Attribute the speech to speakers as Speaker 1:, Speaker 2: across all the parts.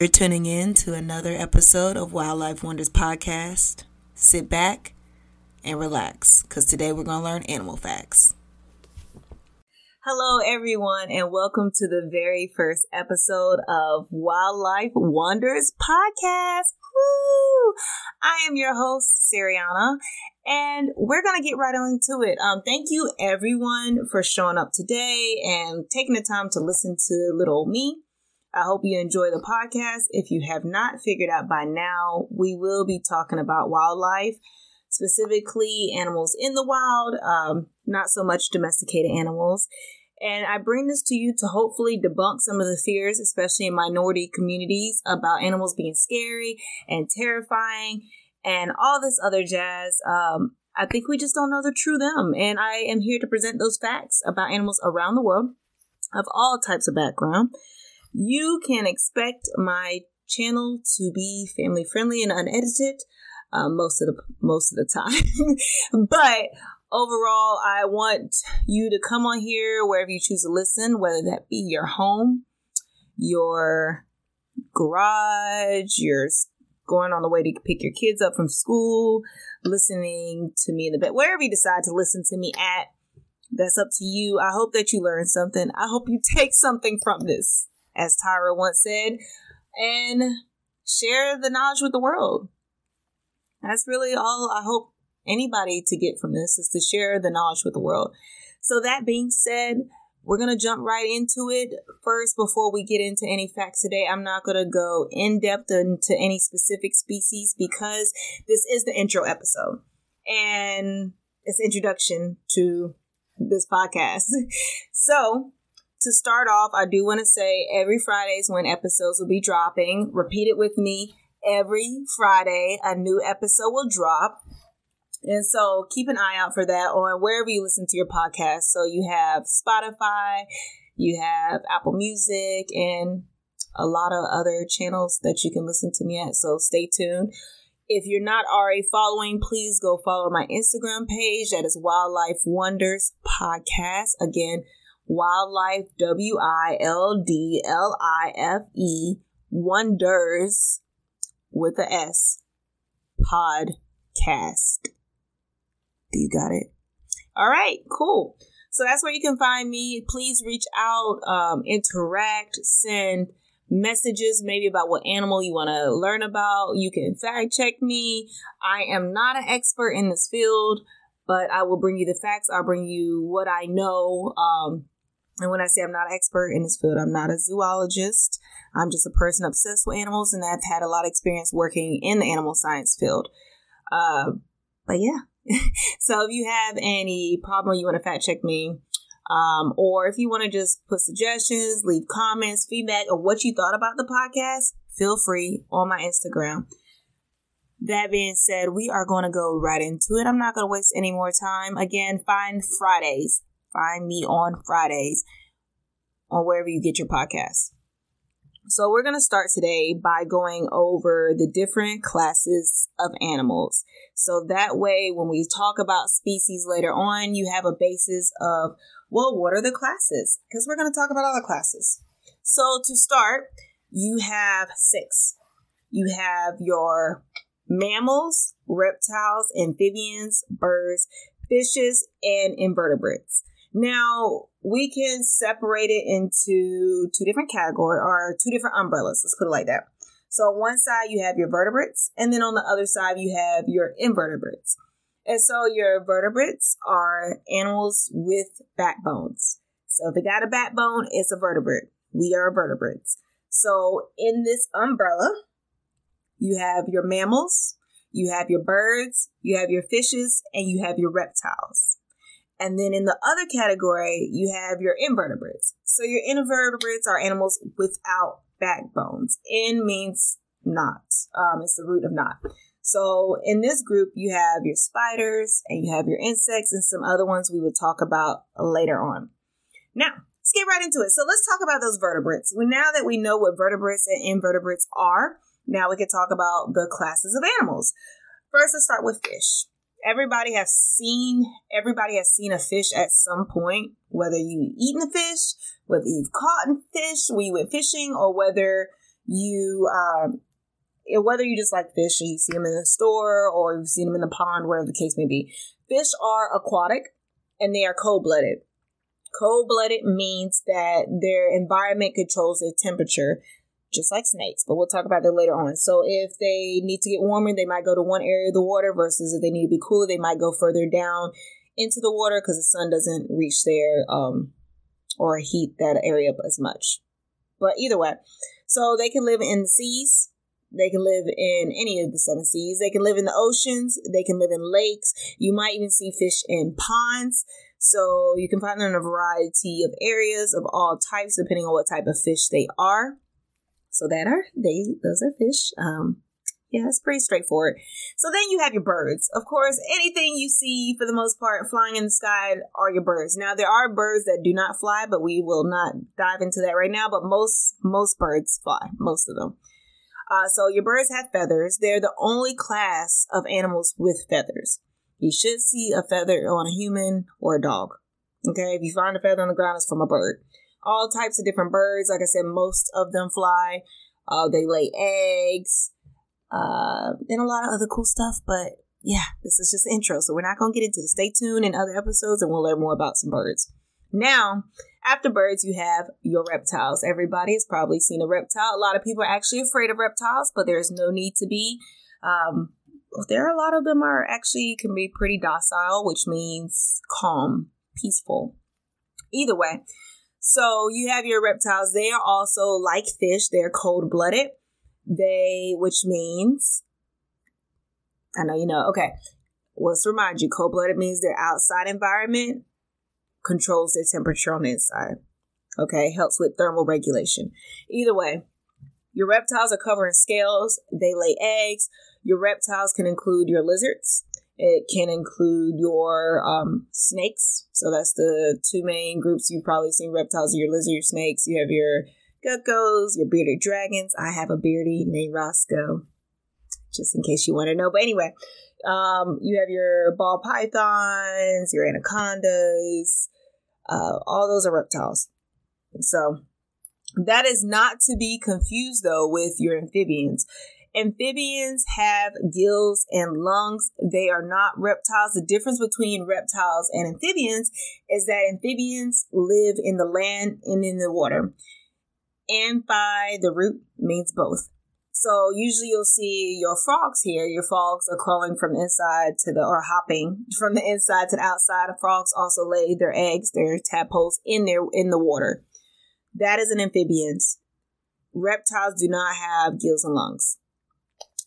Speaker 1: You're tuning in to another episode of Wildlife Wonders Podcast. Sit back and relax because today we're going to learn animal facts. Hello, everyone, and welcome to the very first episode of Wildlife Wonders Podcast. Woo! I am your host, Seriana, and we're going to get right on to it. Um, thank you, everyone, for showing up today and taking the time to listen to little me. I hope you enjoy the podcast. If you have not figured out by now, we will be talking about wildlife, specifically animals in the wild, um, not so much domesticated animals. And I bring this to you to hopefully debunk some of the fears, especially in minority communities, about animals being scary and terrifying and all this other jazz. Um, I think we just don't know the true them. And I am here to present those facts about animals around the world of all types of background. You can expect my channel to be family friendly and unedited uh, most of the most of the time, but overall, I want you to come on here wherever you choose to listen, whether that be your home, your garage, your going on the way to pick your kids up from school, listening to me in the bed, wherever you decide to listen to me at. That's up to you. I hope that you learn something. I hope you take something from this as Tyra once said, and share the knowledge with the world. That's really all I hope anybody to get from this is to share the knowledge with the world. So that being said, we're going to jump right into it. First, before we get into any facts today, I'm not going to go in depth into any specific species because this is the intro episode and it's introduction to this podcast. So to start off, I do want to say every Fridays when episodes will be dropping, repeat it with me. Every Friday, a new episode will drop. And so keep an eye out for that on wherever you listen to your podcast. So you have Spotify, you have Apple Music, and a lot of other channels that you can listen to me at. So stay tuned. If you're not already following, please go follow my Instagram page. That is Wildlife Wonders Podcast. Again, Wildlife, W I L D L I F E, Wonders with a S, podcast. Do you got it? All right, cool. So that's where you can find me. Please reach out, um, interact, send messages maybe about what animal you want to learn about. You can fact check me. I am not an expert in this field, but I will bring you the facts. I'll bring you what I know. Um, and when I say I'm not an expert in this field, I'm not a zoologist. I'm just a person obsessed with animals and I've had a lot of experience working in the animal science field. Uh, but yeah. so if you have any problem, you want to fact check me, um, or if you want to just put suggestions, leave comments, feedback, or what you thought about the podcast, feel free on my Instagram. That being said, we are going to go right into it. I'm not going to waste any more time. Again, find Fridays find me on Fridays on wherever you get your podcasts. So we're going to start today by going over the different classes of animals. So that way, when we talk about species later on, you have a basis of, well, what are the classes? Because we're going to talk about all the classes. So to start, you have six. You have your mammals, reptiles, amphibians, birds, fishes, and invertebrates. Now, we can separate it into two different categories or two different umbrellas. Let's put it like that. So on one side you have your vertebrates, and then on the other side you have your invertebrates. And so your vertebrates are animals with backbones. So if it got a backbone, it's a vertebrate. We are vertebrates. So in this umbrella, you have your mammals, you have your birds, you have your fishes, and you have your reptiles. And then in the other category, you have your invertebrates. So your invertebrates are animals without backbones. In means not. Um, it's the root of not. So in this group, you have your spiders and you have your insects and some other ones we would talk about later on. Now, let's get right into it. So let's talk about those vertebrates. Well, now that we know what vertebrates and invertebrates are, now we can talk about the classes of animals. First, let's start with fish everybody has seen everybody has seen a fish at some point whether you've eaten a fish whether you've caught a fish when you went fishing or whether you um, whether you just like fish and you see them in the store or you've seen them in the pond, whatever the case may be, fish are aquatic and they are cold blooded. Cold blooded means that their environment controls their temperature, just like snakes, but we'll talk about that later on. So, if they need to get warmer, they might go to one area of the water, versus if they need to be cooler, they might go further down into the water because the sun doesn't reach there um, or heat that area up as much. But either way, so they can live in the seas, they can live in any of the seven seas. They can live in the oceans. They can live in lakes. You might even see fish in ponds. So you can find them in a variety of areas of all types, depending on what type of fish they are. So that are they those are fish. Um, yeah, it's pretty straightforward. So then you have your birds. Of course, anything you see for the most part flying in the sky are your birds. Now there are birds that do not fly, but we will not dive into that right now. But most most birds fly, most of them. Uh, so your birds have feathers. They're the only class of animals with feathers. You should see a feather on a human or a dog. Okay, if you find a feather on the ground, it's from a bird. All types of different birds. Like I said, most of them fly. Uh, they lay eggs, uh, and a lot of other cool stuff. But yeah, this is just intro, so we're not gonna get into the. Stay tuned in other episodes, and we'll learn more about some birds. Now, after birds, you have your reptiles. Everybody has probably seen a reptile. A lot of people are actually afraid of reptiles, but there's no need to be. Um, there are a lot of them are actually can be pretty docile, which means calm, peaceful. Either way, so you have your reptiles. They are also like fish. They're cold blooded. They, which means, I know you know. Okay, let's remind you, cold blooded means their outside environment controls their temperature on the inside. Okay, helps with thermal regulation. Either way, your reptiles are covered in scales, they lay eggs. Your reptiles can include your lizards, it can include your um, snakes. So that's the two main groups you've probably seen reptiles your lizard, your snakes. You have your geckos, your bearded dragons. I have a beardy named Roscoe, just in case you want to know. But anyway, um, you have your ball pythons, your anacondas, uh, all those are reptiles. So that is not to be confused though with your amphibians. Amphibians have gills and lungs. They are not reptiles. The difference between reptiles and amphibians is that amphibians live in the land and in the water. Amphi, the root means both. So usually you'll see your frogs here. Your frogs are crawling from inside to the, or hopping from the inside to the outside. Frogs also lay their eggs, their tadpoles in their, in the water. That is an amphibians. Reptiles do not have gills and lungs.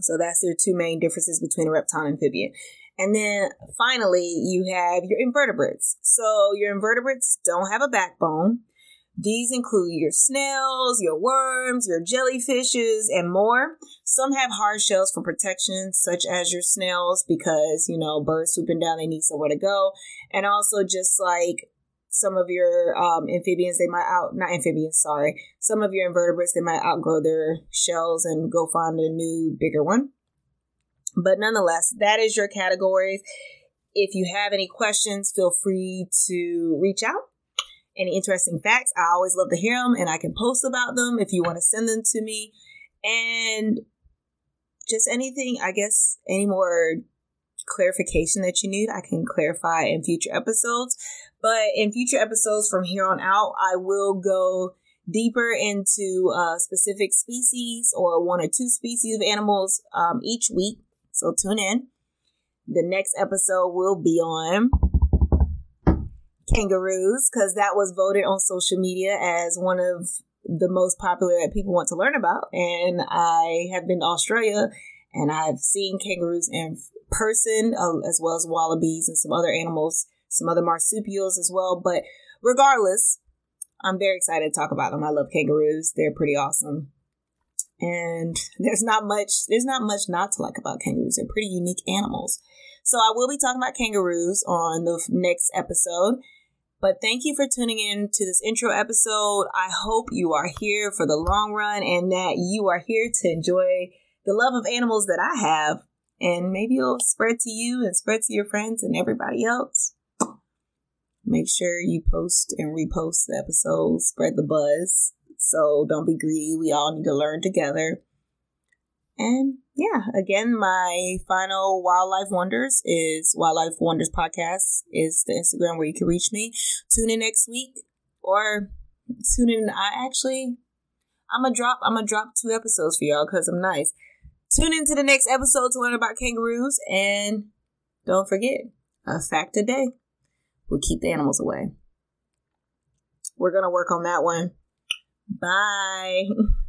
Speaker 1: So that's their two main differences between a reptile and amphibian. And then finally, you have your invertebrates. So your invertebrates don't have a backbone. These include your snails, your worms, your jellyfishes, and more. Some have hard shells for protection, such as your snails, because, you know, birds swooping down, they need somewhere to go. And also, just like some of your um, amphibians, they might out, not amphibians, sorry, some of your invertebrates, they might outgrow their shells and go find a new, bigger one. But nonetheless, that is your categories. If you have any questions, feel free to reach out any interesting facts, I always love to hear them and I can post about them if you want to send them to me. And just anything, I guess, any more clarification that you need, I can clarify in future episodes. But in future episodes from here on out, I will go deeper into uh, specific species or one or two species of animals um, each week. So tune in. The next episode will be on kangaroos because that was voted on social media as one of the most popular that people want to learn about. And I have been to Australia and I've seen kangaroos in person uh, as well as wallabies and some other animals, some other marsupials as well. But regardless, I'm very excited to talk about them. I love kangaroos. They're pretty awesome. And there's not much there's not much not to like about kangaroos. They're pretty unique animals. So I will be talking about kangaroos on the next episode. But thank you for tuning in to this intro episode. I hope you are here for the long run and that you are here to enjoy the love of animals that I have. And maybe it'll spread to you and spread to your friends and everybody else. Make sure you post and repost the episodes, spread the buzz So don't be greedy. We all need to learn together. And yeah, again, my final wildlife wonders is wildlife wonders podcast is the Instagram where you can reach me. Tune in next week or tune in. I actually, I'm gonna drop, I'm gonna drop two episodes for y'all because I'm nice. Tune into the next episode to learn about kangaroos and don't forget a fact a day will keep the animals away. We're gonna work on that one. Bye.